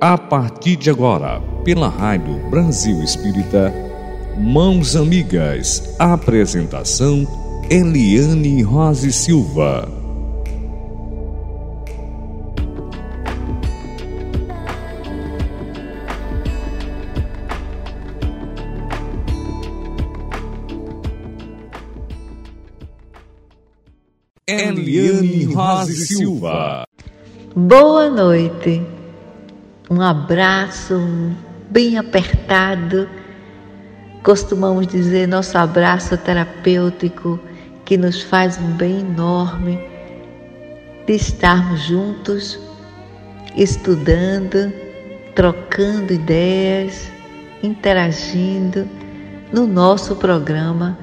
A partir de agora, pela Rádio Brasil Espírita, Mãos Amigas, apresentação Eliane Rose Silva. Eliane Rose Silva. Boa noite um abraço bem apertado. Costumamos dizer nosso abraço terapêutico que nos faz um bem enorme de estarmos juntos, estudando, trocando ideias, interagindo no nosso programa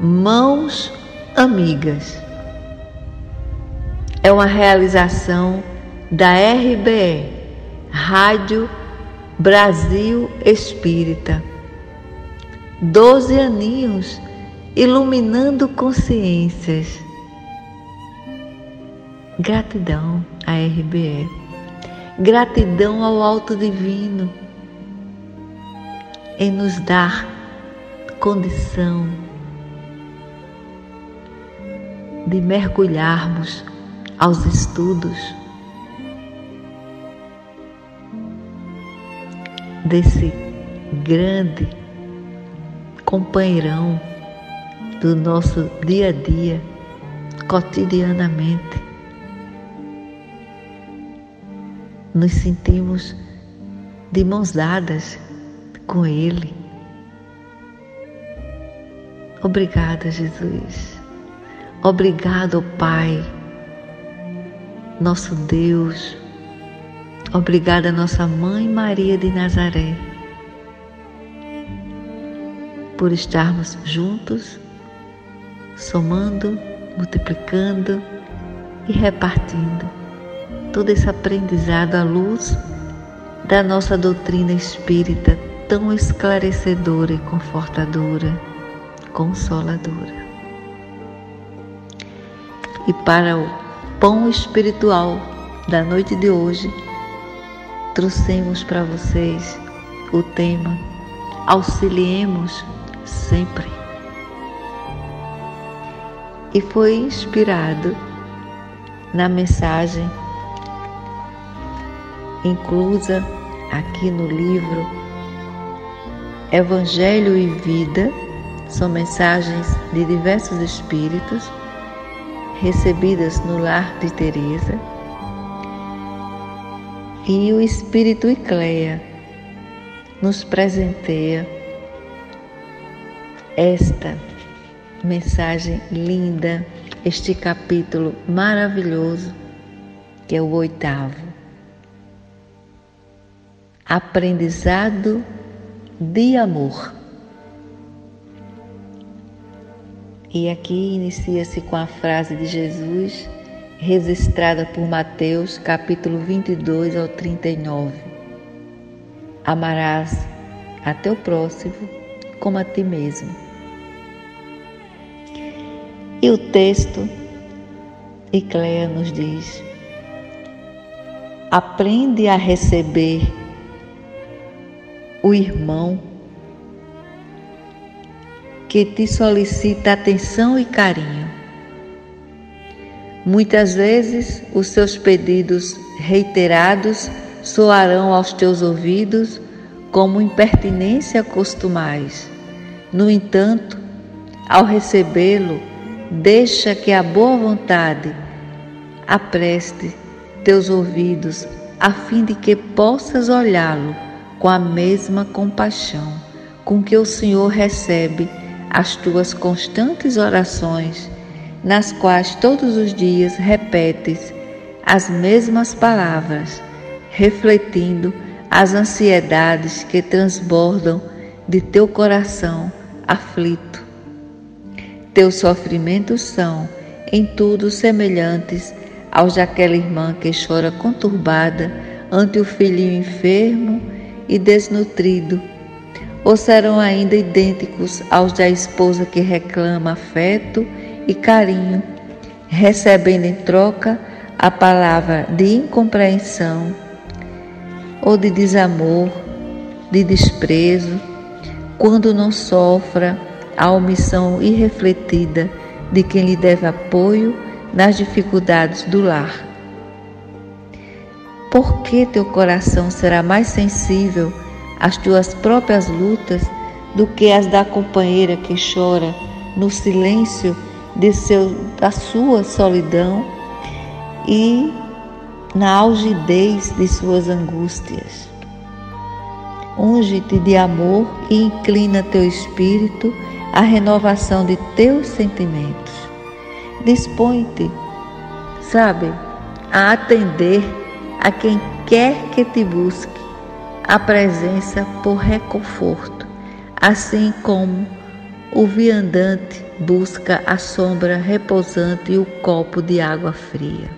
Mãos Amigas. É uma realização da RBE Rádio Brasil Espírita. Doze aninhos iluminando consciências. Gratidão à RBE. Gratidão ao Alto Divino em nos dar condição de mergulharmos aos estudos desse grande companheirão do nosso dia a dia, cotidianamente. Nos sentimos de mãos dadas com Ele. Obrigada, Jesus. Obrigado, Pai, nosso Deus Obrigada, nossa Mãe Maria de Nazaré, por estarmos juntos, somando, multiplicando e repartindo todo esse aprendizado à luz da nossa doutrina espírita tão esclarecedora e confortadora, consoladora. E para o pão espiritual da noite de hoje, trouxemos para vocês o tema Auxiliemos sempre. E foi inspirado na mensagem inclusa aqui no livro Evangelho e Vida, são mensagens de diversos espíritos recebidas no lar de Teresa e o Espírito Icleia nos presenteia esta mensagem linda, este capítulo maravilhoso, que é o oitavo. Aprendizado de amor. E aqui inicia-se com a frase de Jesus registrada por Mateus, capítulo 22 ao 39. Amarás a teu próximo como a ti mesmo. E o texto, Ecléia nos diz: aprende a receber o irmão que te solicita atenção e carinho Muitas vezes os seus pedidos reiterados soarão aos teus ouvidos como impertinência costumais. No entanto, ao recebê-lo, deixa que a boa vontade apreste teus ouvidos a fim de que possas olhá-lo com a mesma compaixão com que o Senhor recebe as tuas constantes orações nas quais todos os dias repetes as mesmas palavras, refletindo as ansiedades que transbordam de teu coração aflito. Teus sofrimentos são, em tudo, semelhantes aos daquela irmã que chora conturbada ante o filhinho enfermo e desnutrido, ou serão ainda idênticos aos da esposa que reclama afeto e carinho, recebendo em troca a palavra de incompreensão ou de desamor, de desprezo, quando não sofra a omissão irrefletida de quem lhe deve apoio nas dificuldades do lar. Por que teu coração será mais sensível às tuas próprias lutas do que as da companheira que chora no silêncio de seu, da sua solidão e na algidez de suas angústias. Unge-te de amor e inclina teu espírito à renovação de teus sentimentos. Dispõe-te, sabe, a atender a quem quer que te busque a presença por reconforto, assim como o viandante busca a sombra repousante e o copo de água fria.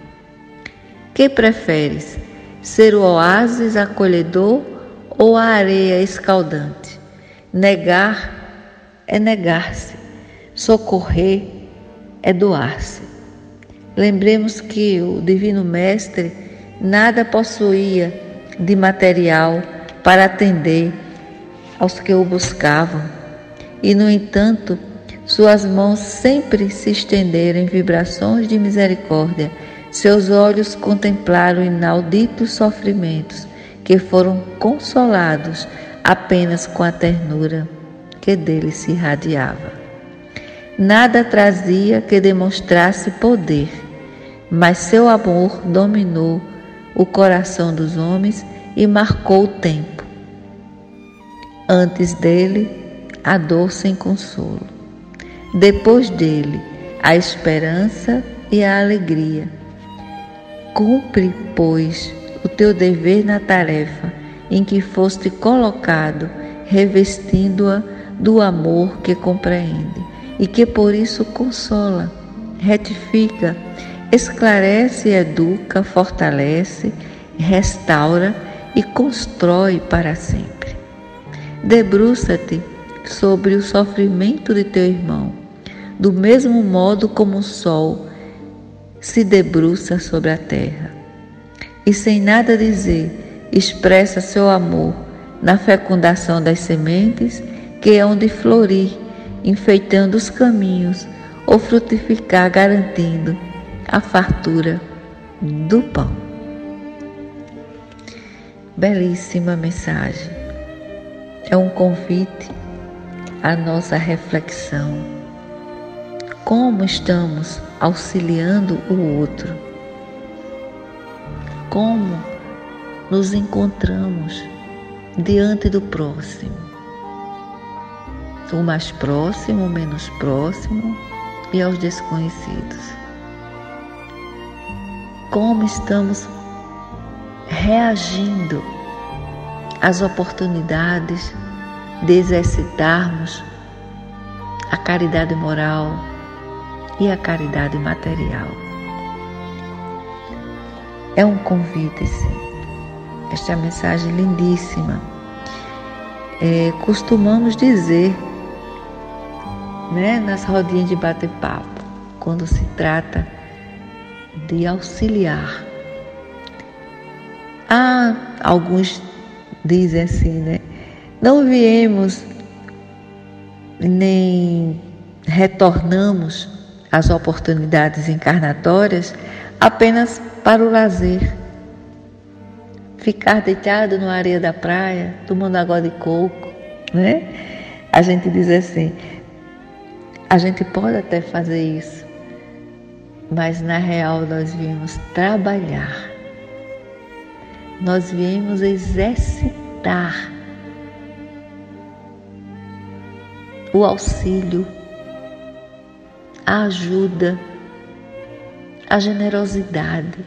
Que preferes, ser o oásis acolhedor ou a areia escaldante? Negar é negar-se, socorrer é doar-se. Lembremos que o Divino Mestre nada possuía de material para atender aos que o buscavam e, no entanto, suas mãos sempre se estenderam em vibrações de misericórdia. Seus olhos contemplaram inauditos sofrimentos que foram consolados apenas com a ternura que dele se irradiava. Nada trazia que demonstrasse poder, mas seu amor dominou o coração dos homens e marcou o tempo. Antes dele, a dor sem consolo. Depois dele, a esperança e a alegria. Cumpre, pois, o teu dever na tarefa em que foste colocado, revestindo-a do amor que compreende e que por isso consola, retifica, esclarece, educa, fortalece, restaura e constrói para sempre. Debruça-te sobre o sofrimento de teu irmão, do mesmo modo como o sol se debruça sobre a terra. E sem nada dizer, expressa seu amor na fecundação das sementes que hão de florir, enfeitando os caminhos, ou frutificar, garantindo a fartura do pão. Belíssima mensagem. É um convite a nossa reflexão. Como estamos auxiliando o outro? Como nos encontramos diante do próximo? O mais próximo, o menos próximo e aos desconhecidos. Como estamos reagindo às oportunidades de exercitarmos a caridade moral e a caridade material. É um convite, sim. Esta é mensagem lindíssima. É, costumamos dizer, né, nas rodinhas de bate-papo, quando se trata de auxiliar. Há alguns dizem assim, né? Não viemos nem retornamos às oportunidades encarnatórias apenas para o lazer. Ficar deitado na areia da praia, tomando água de coco, né? A gente diz assim, a gente pode até fazer isso, mas na real nós viemos trabalhar, nós viemos exercitar o auxílio, a ajuda, a generosidade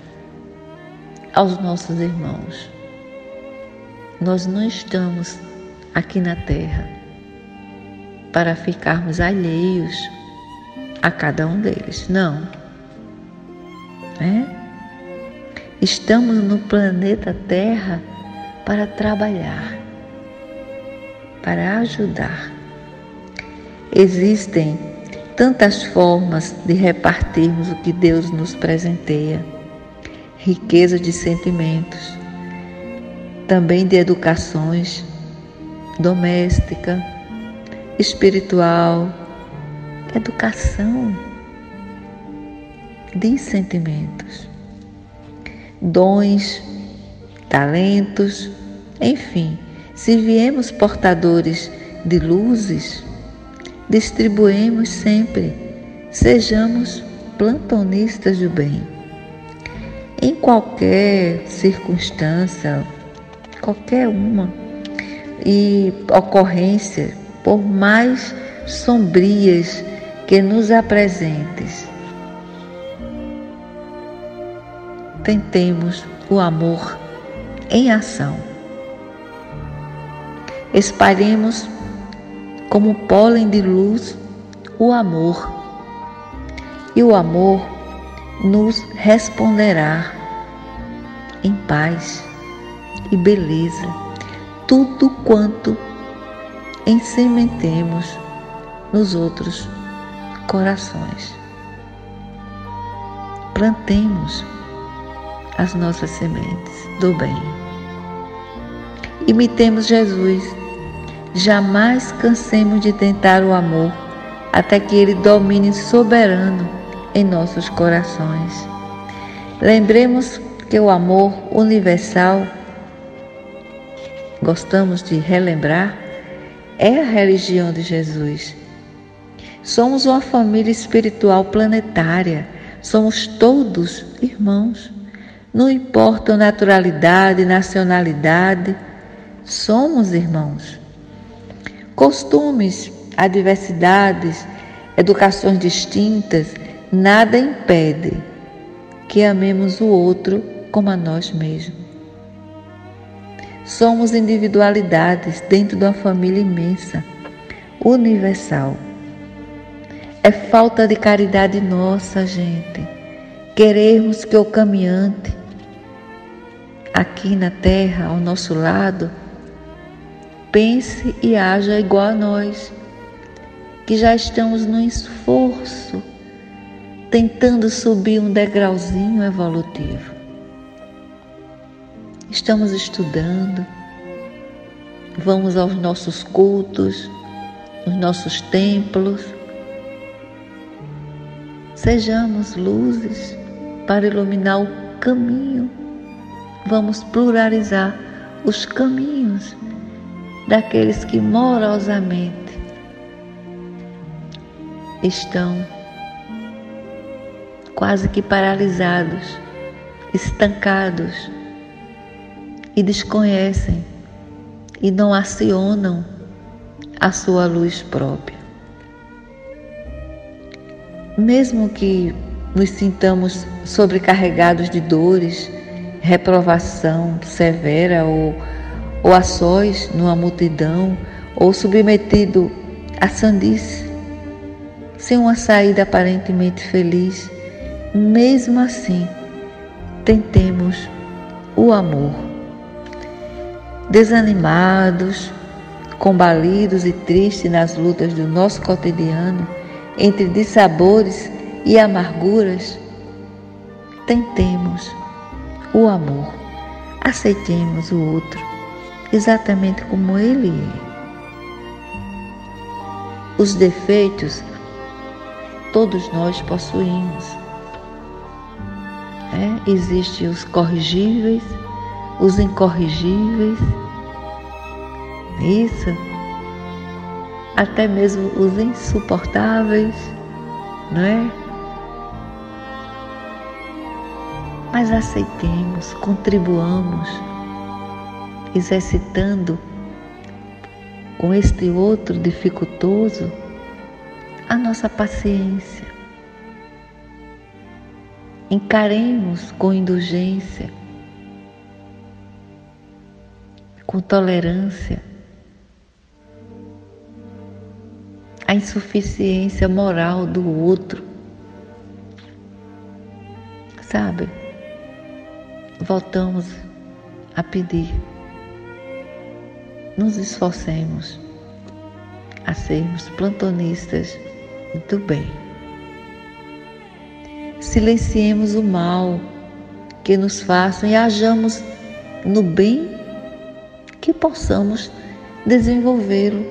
aos nossos irmãos. Nós não estamos aqui na terra para ficarmos alheios a cada um deles, não. É? Estamos no planeta Terra para trabalhar, para ajudar Existem tantas formas de repartirmos o que Deus nos presenteia. Riqueza de sentimentos, também de educações doméstica, espiritual, educação de sentimentos, dons, talentos, enfim, se viemos portadores de luzes, distribuemos sempre, sejamos plantonistas do bem. Em qualquer circunstância, qualquer uma, e ocorrência, por mais sombrias que nos apresentes, tentemos o amor em ação. Espalhemos como pólen de luz o amor, e o amor nos responderá em paz e beleza tudo quanto ensementemos nos outros corações. Plantemos as nossas sementes do bem. Imitemos Jesus. Jamais cansemos de tentar o amor até que ele domine soberano em nossos corações. Lembremos que o amor universal, gostamos de relembrar, é a religião de Jesus. Somos uma família espiritual planetária, somos todos irmãos. Não importa a naturalidade, nacionalidade, somos irmãos. Costumes, adversidades, educações distintas, nada impede que amemos o outro como a nós mesmos. Somos individualidades dentro de uma família imensa, universal. É falta de caridade nossa, gente, querermos que o caminhante aqui na terra, ao nosso lado, pense e haja igual a nós, que já estamos no esforço, tentando subir um degrauzinho evolutivo. Estamos estudando, vamos aos nossos cultos, nos nossos templos. Sejamos luzes para iluminar o caminho vamos pluralizar os caminhos daqueles que morosamente estão quase que paralisados, estancados e desconhecem e não acionam a sua luz própria. Mesmo que nos sintamos sobrecarregados de dores, reprovação severa ou, ou a sós numa multidão ou submetido a sandice, sem uma saída aparentemente feliz, mesmo assim, tentemos o amor. Desanimados, combalidos e tristes nas lutas do nosso cotidiano, entre dissabores e amarguras, tentemos o amor. Aceitemos o outro exatamente como ele é. Os defeitos todos nós possuímos. É? Existem os corrigíveis, os incorrigíveis, isso, até mesmo os insuportáveis, não é? mas aceitemos, contribuamos, exercitando com este outro dificultoso a nossa paciência. Encaremos com indulgência, com tolerância, a insuficiência moral do outro. Sabe? voltamos a pedir. Nos esforcemos a sermos plantonistas do bem. Silenciemos o mal que nos façam e hajamos no bem que possamos desenvolvê-lo.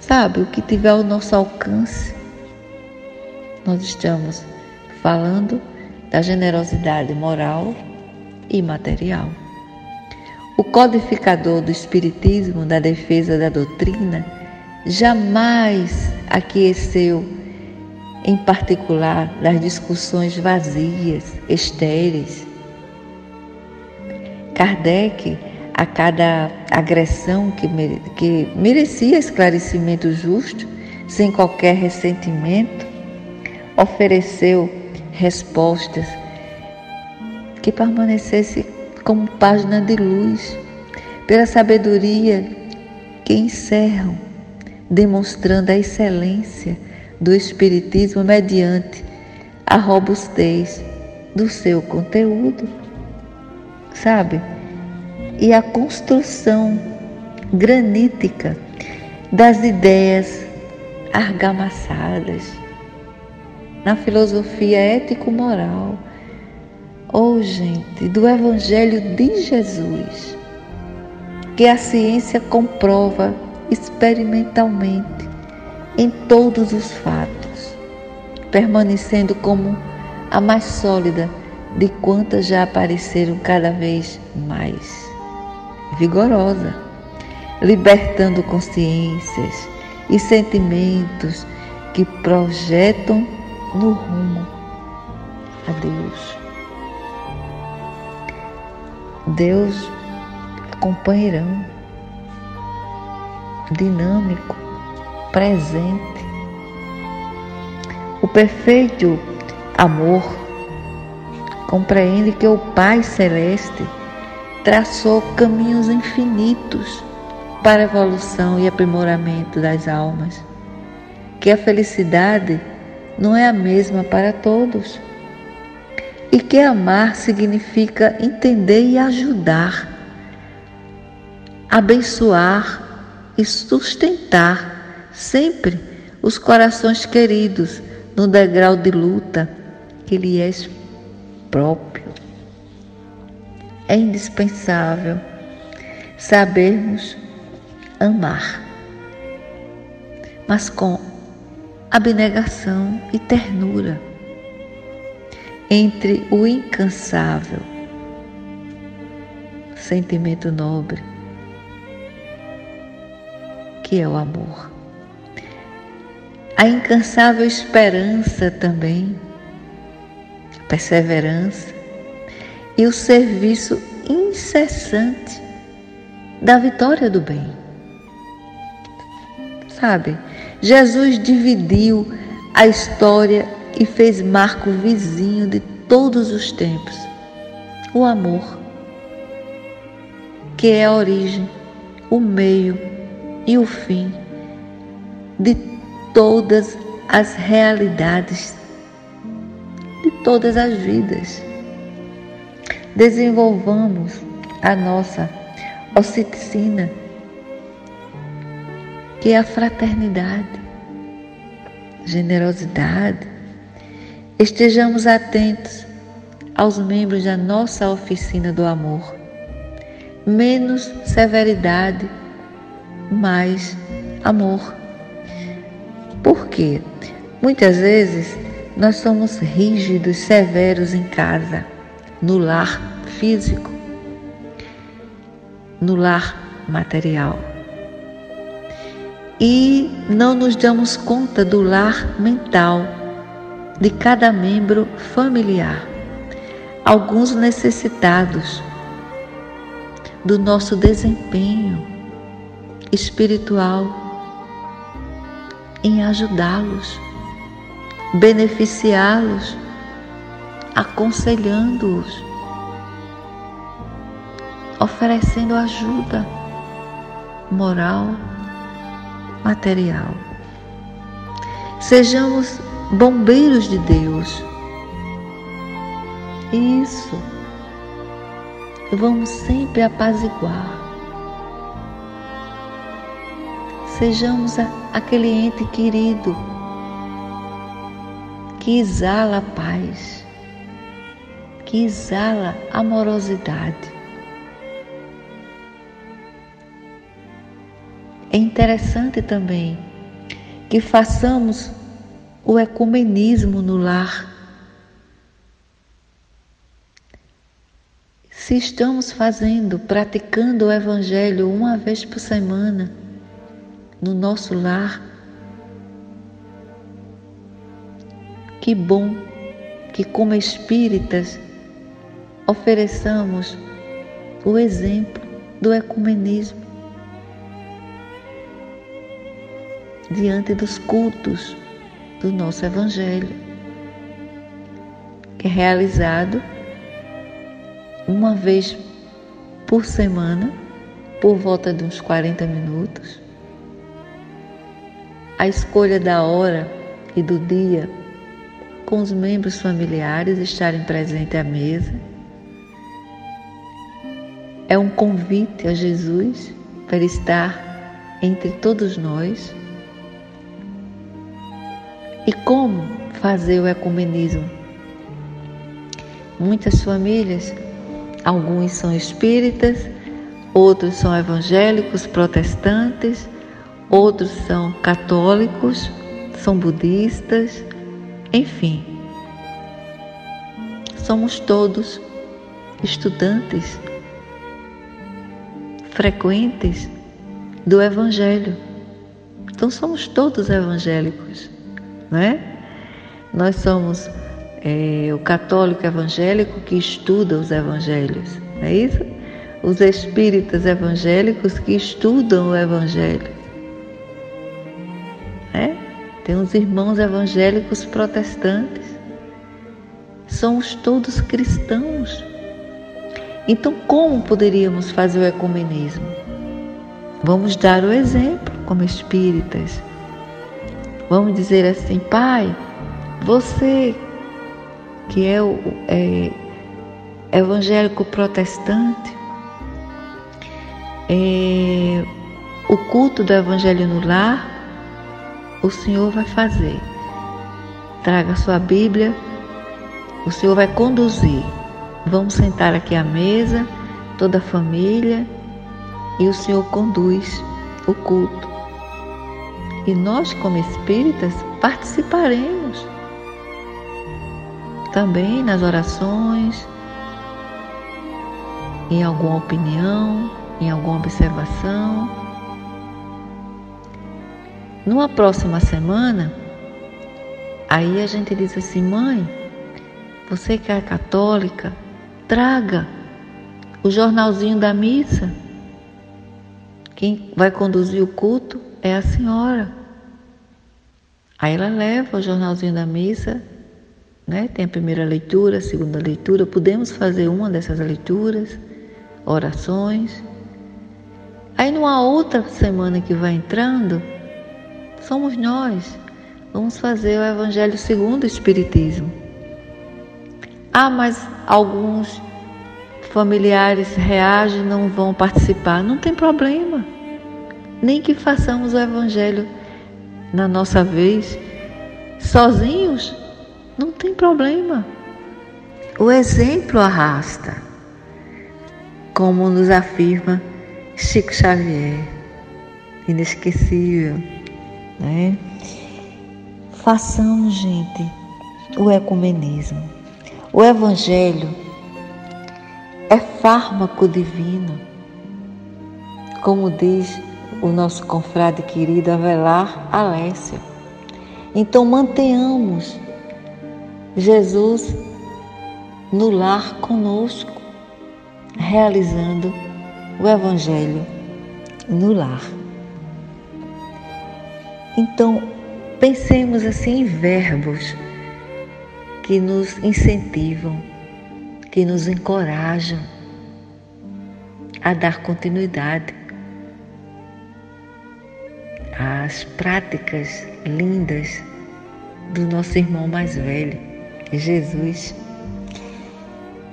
Sabe, o que tiver ao nosso alcance. Nós estamos falando da generosidade moral e material. O codificador do Espiritismo, da defesa da doutrina, jamais aqueceu, em particular, das discussões vazias, estéreis. Kardec, a cada agressão que, que merecia esclarecimento justo, sem qualquer ressentimento, ofereceu respostas que permanecesse como página de luz, pela sabedoria que encerram, demonstrando a excelência do Espiritismo mediante a robustez do seu conteúdo, sabe? E a construção granítica das ideias argamassadas na filosofia ético-moral Oh, gente, do Evangelho de Jesus, que a ciência comprova experimentalmente em todos os fatos, permanecendo como a mais sólida de quantas já apareceram cada vez mais, vigorosa, libertando consciências e sentimentos que projetam no rumo a Deus. Deus é companheirão, dinâmico, presente. O perfeito amor compreende que o Pai Celeste traçou caminhos infinitos para a evolução e aprimoramento das almas, que a felicidade não é a mesma para todos e que amar significa entender e ajudar, abençoar e sustentar sempre os corações queridos no degrau de luta que lhe é próprio. É indispensável sabermos amar, mas com abnegação e ternura entre o incansável sentimento nobre, que é o amor, a incansável esperança também, a perseverança e o serviço incessante da vitória do bem. Sabe, Jesus dividiu a história e fez marco vizinho de todos os tempos. O amor, que é a origem, o meio e o fim de todas as realidades, de todas as vidas. Desenvolvamos a nossa oxiticina, que é a fraternidade, generosidade, Estejamos atentos aos membros da nossa oficina do amor. Menos severidade, mais amor. Por quê? Muitas vezes nós somos rígidos, severos em casa, no lar físico, no lar material. E não nos damos conta do lar mental de cada membro familiar, alguns necessitados do nosso desempenho espiritual em ajudá-los, beneficiá-los, aconselhando-os, oferecendo ajuda moral, material. Sejamos bombeiros de Deus. Isso. Vamos sempre apaziguar. Sejamos aquele ente querido que exala a paz, que exala amorosidade. é interessante também que façamos o ecumenismo no lar. Se estamos fazendo, praticando o Evangelho uma vez por semana no nosso lar, que bom que, como espíritas, ofereçamos o exemplo do ecumenismo diante dos cultos do nosso Evangelho, que é realizado uma vez por semana, por volta de uns 40 minutos. A escolha da hora e do dia com os membros familiares estarem presentes à mesa. É um convite a Jesus para estar entre todos nós. E como fazer o ecumenismo? Muitas famílias Alguns são espíritas, outros são evangélicos, protestantes, outros são católicos, são budistas, enfim. Somos todos estudantes frequentes do Evangelho. Então somos todos evangélicos, não é? Nós somos é, o católico evangélico que estuda os evangelhos, não é isso? Os espíritas evangélicos que estudam o evangelho. É? Tem os irmãos evangélicos protestantes. Somos todos cristãos. Então, como poderíamos fazer o ecumenismo? Vamos dar o exemplo como espíritas. Vamos dizer assim, Pai, você que é o é, evangélico protestante, é, o culto do Evangelho no lar, o Senhor vai fazer. Traga sua Bíblia, o Senhor vai conduzir. Vamos sentar aqui à mesa, toda a família, e o Senhor conduz o culto. E nós, como espíritas, participaremos também nas orações, em alguma opinião, em alguma observação. Numa próxima semana, aí a gente diz assim: mãe, você que é católica, traga o jornalzinho da missa. Quem vai conduzir o culto é a senhora. Aí ela leva o jornalzinho da missa né? Tem a primeira leitura, a segunda leitura, podemos fazer uma dessas leituras, orações. Aí numa outra semana que vai entrando, somos nós. Vamos fazer o Evangelho segundo o Espiritismo. Ah, mas alguns familiares reagem, não vão participar. Não tem problema. Nem que façamos o Evangelho na nossa vez, sozinhos, não tem problema. O exemplo arrasta, como nos afirma Chico Xavier, inesquecível, né? Façamos, gente, o ecumenismo. O evangelho é fármaco divino, como diz o nosso confrade querido Avelar Alessio. Então mantenhamos Jesus no lar conosco, realizando o Evangelho no lar. Então, pensemos assim em verbos que nos incentivam, que nos encorajam a dar continuidade às práticas lindas do nosso irmão mais velho. Jesus.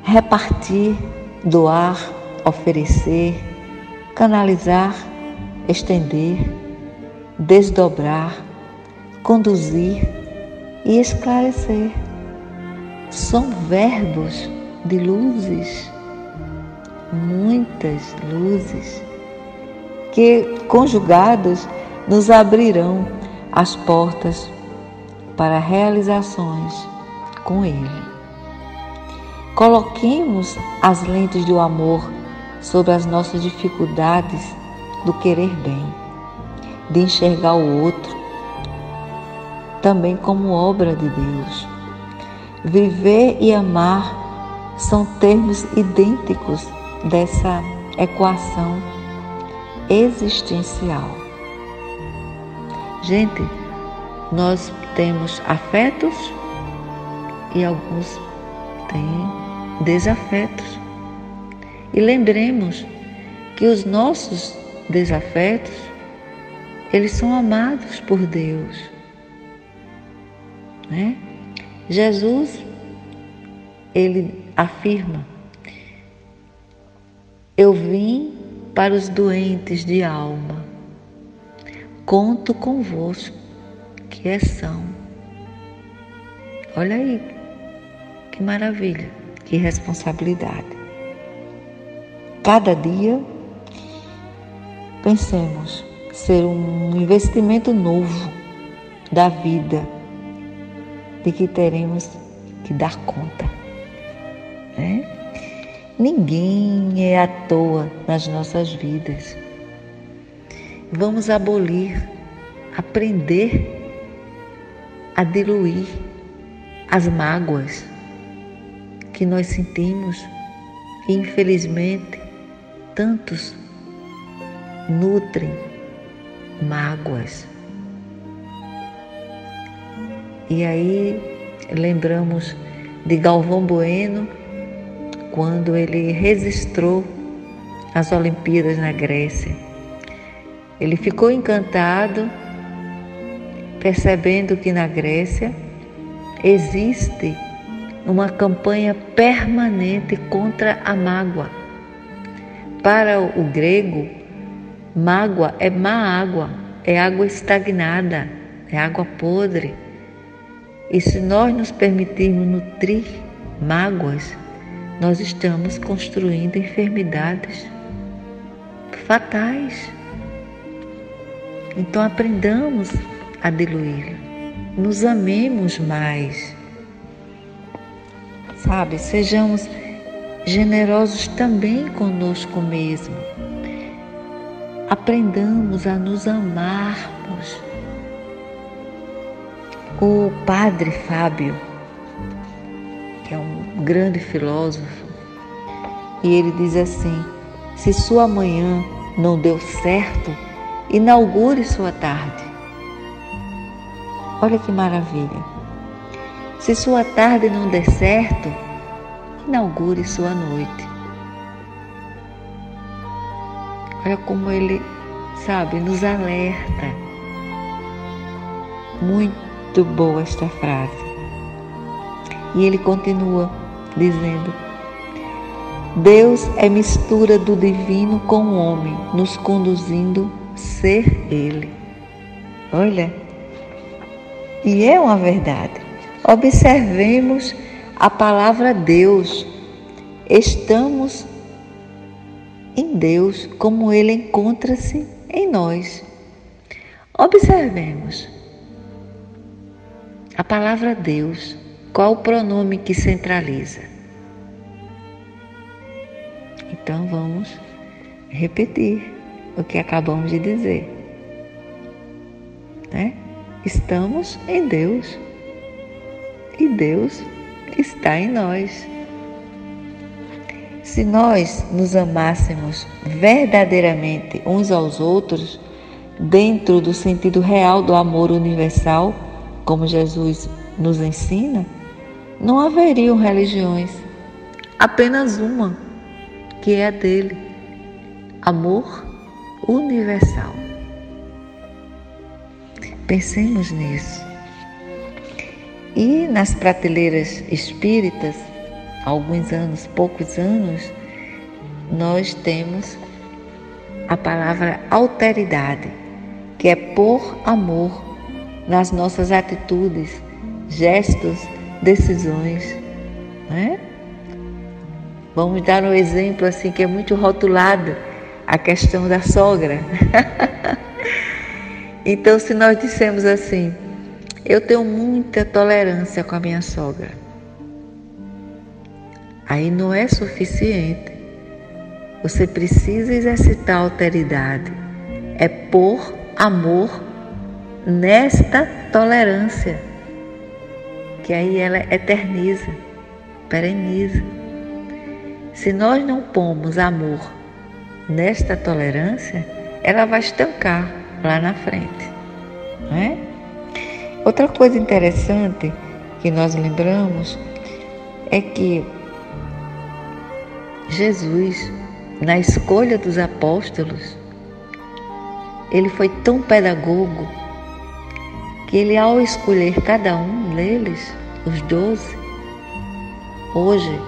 Repartir, doar, oferecer, canalizar, estender, desdobrar, conduzir e esclarecer. São verbos de luzes, muitas luzes que, conjugados, nos abrirão as portas para realizações com Ele. Coloquemos as lentes do amor sobre as nossas dificuldades do querer bem, de enxergar o outro também como obra de Deus. Viver e amar são termos idênticos dessa equação existencial. Gente, nós temos afetos e alguns têm desafetos. E lembremos que os nossos desafetos, eles são amados por Deus. Né? Jesus, ele afirma: Eu vim para os doentes de alma, conto convosco que é são. Olha aí, que maravilha, que responsabilidade. Cada dia, pensemos ser um investimento novo da vida de que teremos que dar conta. Né? Ninguém é à toa nas nossas vidas. Vamos abolir, aprender a diluir as mágoas que nós sentimos e infelizmente tantos nutrem mágoas. E aí lembramos de Galvão Bueno quando ele registrou as Olimpíadas na Grécia. Ele ficou encantado percebendo que na Grécia existe uma campanha permanente contra a mágoa. Para o grego, mágoa é má água, é água estagnada, é água podre. E se nós nos permitirmos nutrir mágoas, nós estamos construindo enfermidades fatais. Então aprendamos a diluí-la. Nos amemos mais. Sabe, sejamos generosos também conosco mesmo. Aprendamos a nos amarmos o padre Fábio, que é um grande filósofo, e ele diz assim: se sua manhã não deu certo, inaugure sua tarde. Olha que maravilha. Se sua tarde não der certo, inaugure sua noite. Olha como ele, sabe, nos alerta. Muito boa esta frase. E ele continua dizendo: Deus é mistura do divino com o homem, nos conduzindo ser Ele. Olha, e é uma verdade. Observemos a palavra Deus. Estamos em Deus como Ele encontra-se em nós. Observemos a palavra Deus, qual o pronome que centraliza? Então vamos repetir o que acabamos de dizer. Né? Estamos em Deus e Deus está em nós. Se nós nos amássemos verdadeiramente uns aos outros, dentro do sentido real do amor universal, como Jesus nos ensina, não haveriam religiões, apenas uma, que é a dele, amor universal. Pensemos nisso. E nas prateleiras espíritas, alguns anos, poucos anos, nós temos a palavra alteridade, que é por amor nas nossas atitudes, gestos, decisões. Né? Vamos dar um exemplo assim que é muito rotulado, a questão da sogra. então, se nós dissemos assim, eu tenho muita tolerância com a minha sogra, aí não é suficiente. Você precisa exercitar a alteridade. É por amor nesta tolerância, que aí ela eterniza, pereniza. Se nós não pomos amor nesta tolerância, ela vai estancar lá na frente. Não é? Outra coisa interessante que nós lembramos é que Jesus, na escolha dos apóstolos, ele foi tão pedagogo que ele, ao escolher cada um deles, os doze, hoje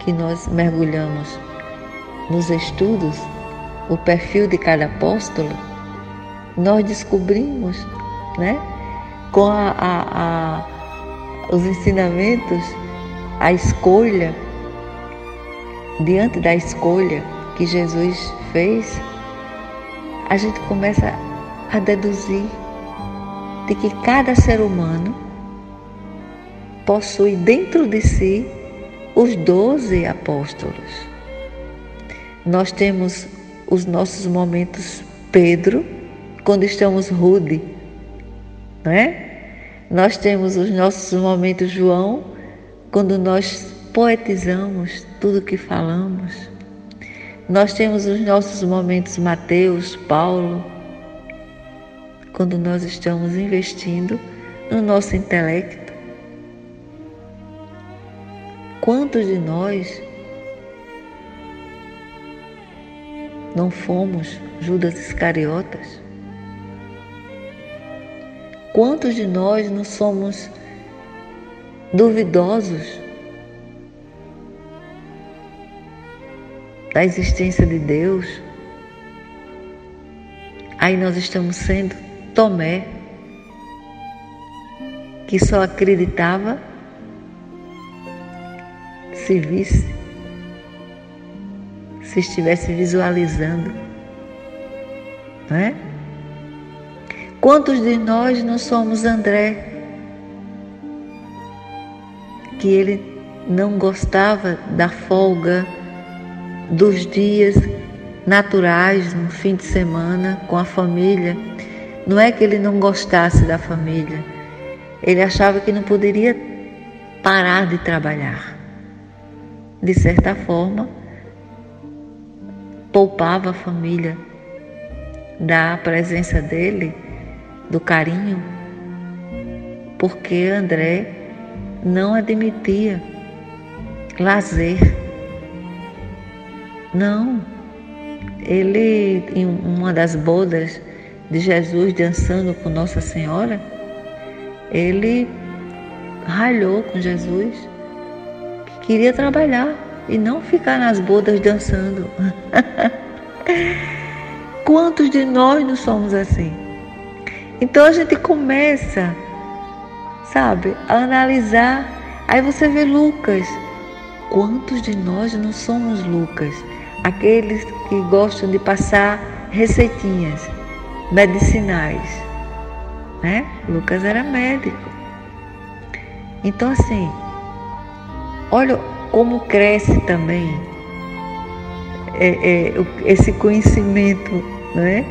que nós mergulhamos nos estudos, o perfil de cada apóstolo, nós descobrimos, né, com a, a, a, os ensinamentos, a escolha, diante da escolha que Jesus fez, a gente começa a deduzir de que cada ser humano possui dentro de si os doze apóstolos. Nós temos os nossos momentos Pedro, quando estamos rude, não é? Nós temos os nossos momentos João, quando nós poetizamos tudo que falamos. Nós temos os nossos momentos Mateus, Paulo, quando nós estamos investindo no nosso intelecto. Quantos de nós não fomos Judas Iscariotas? Quantos de nós não somos duvidosos da existência de Deus? Aí nós estamos sendo Tomé, que só acreditava se visse se estivesse visualizando. Não é? Quantos de nós não somos André? Que ele não gostava da folga dos dias naturais no fim de semana com a família. Não é que ele não gostasse da família, ele achava que não poderia parar de trabalhar. De certa forma, poupava a família da presença dele, do carinho, porque André não admitia lazer. Não. Ele, em uma das bodas de Jesus dançando com Nossa Senhora, ele ralhou com Jesus que queria trabalhar e não ficar nas bodas dançando. Quantos de nós não somos assim? Então a gente começa, sabe, a analisar. Aí você vê Lucas. Quantos de nós não somos Lucas? Aqueles que gostam de passar receitinhas medicinais. Né? Lucas era médico. Então assim, olha como cresce também é, é, esse conhecimento né,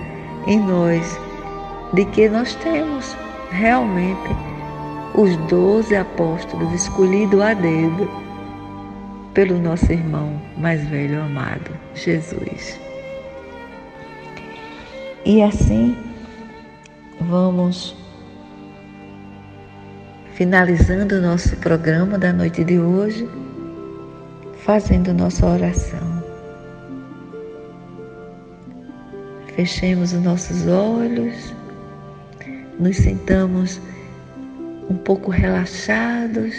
em nós de que nós temos realmente os doze apóstolos escolhidos a dedo pelo nosso irmão mais velho amado, Jesus. E assim vamos finalizando o nosso programa da noite de hoje fazendo nossa oração. Fechemos os nossos olhos, nos sentamos um pouco relaxados,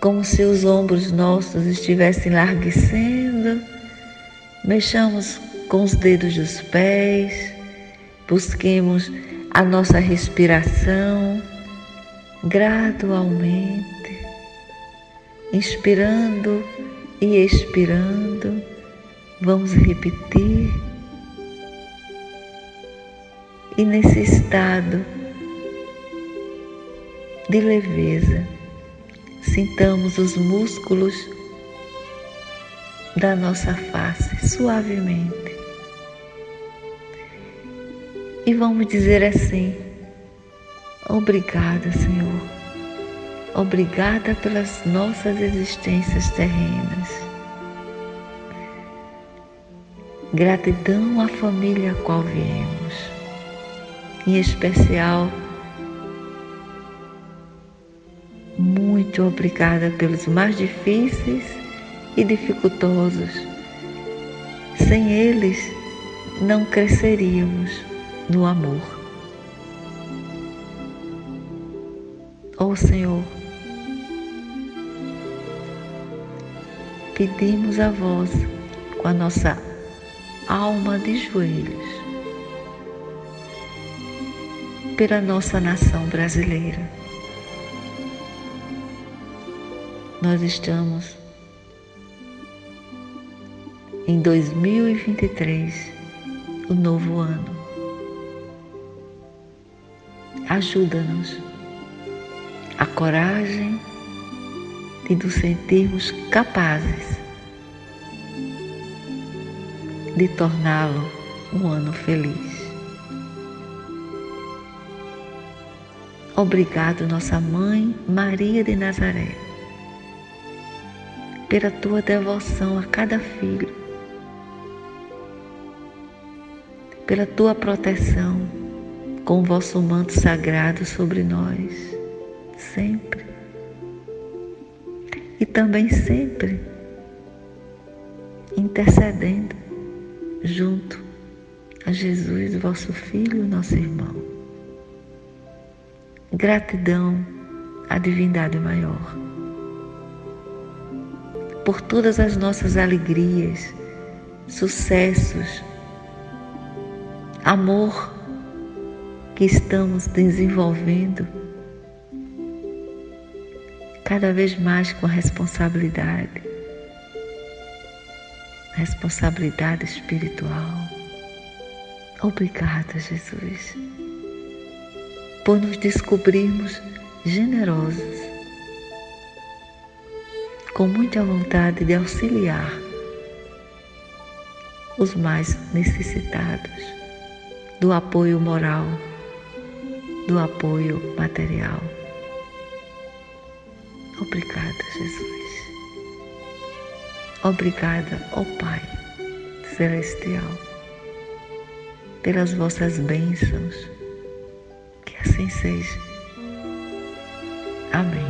como se os ombros nossos estivessem larguecendo. Mexamos com os dedos dos pés, busquemos a nossa respiração gradualmente inspirando e expirando, Vamos repetir. E nesse estado de leveza, sintamos os músculos da nossa face suavemente. E vamos dizer assim: Obrigada, Senhor. Obrigada pelas nossas existências terrenas. Gratidão à família a qual viemos, em especial muito obrigada pelos mais difíceis e dificultosos. Sem eles, não cresceríamos no amor. Ó oh, Senhor, pedimos a vós com a nossa alma de joelhos pela nossa nação brasileira Nós estamos em 2023, o novo ano. Ajuda-nos a coragem de nos sentirmos capazes de torná-lo um ano feliz. Obrigado, nossa mãe Maria de Nazaré pela tua devoção a cada filho, pela tua proteção com o vosso manto sagrado sobre nós, sempre. Também sempre intercedendo junto a Jesus, vosso Filho, nosso irmão. Gratidão à divindade maior por todas as nossas alegrias, sucessos, amor que estamos desenvolvendo cada vez mais com responsabilidade, responsabilidade espiritual. Obrigada, Jesus, por nos descobrirmos generosos com muita vontade de auxiliar os mais necessitados do apoio moral, do apoio material. Obrigada, Jesus. Obrigada, ó Pai Celestial, pelas vossas bênçãos. Que assim seja. Amém.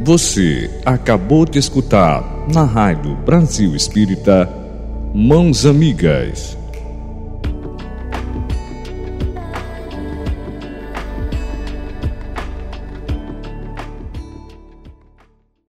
Você acabou de escutar na Rádio Brasil Espírita Mãos Amigas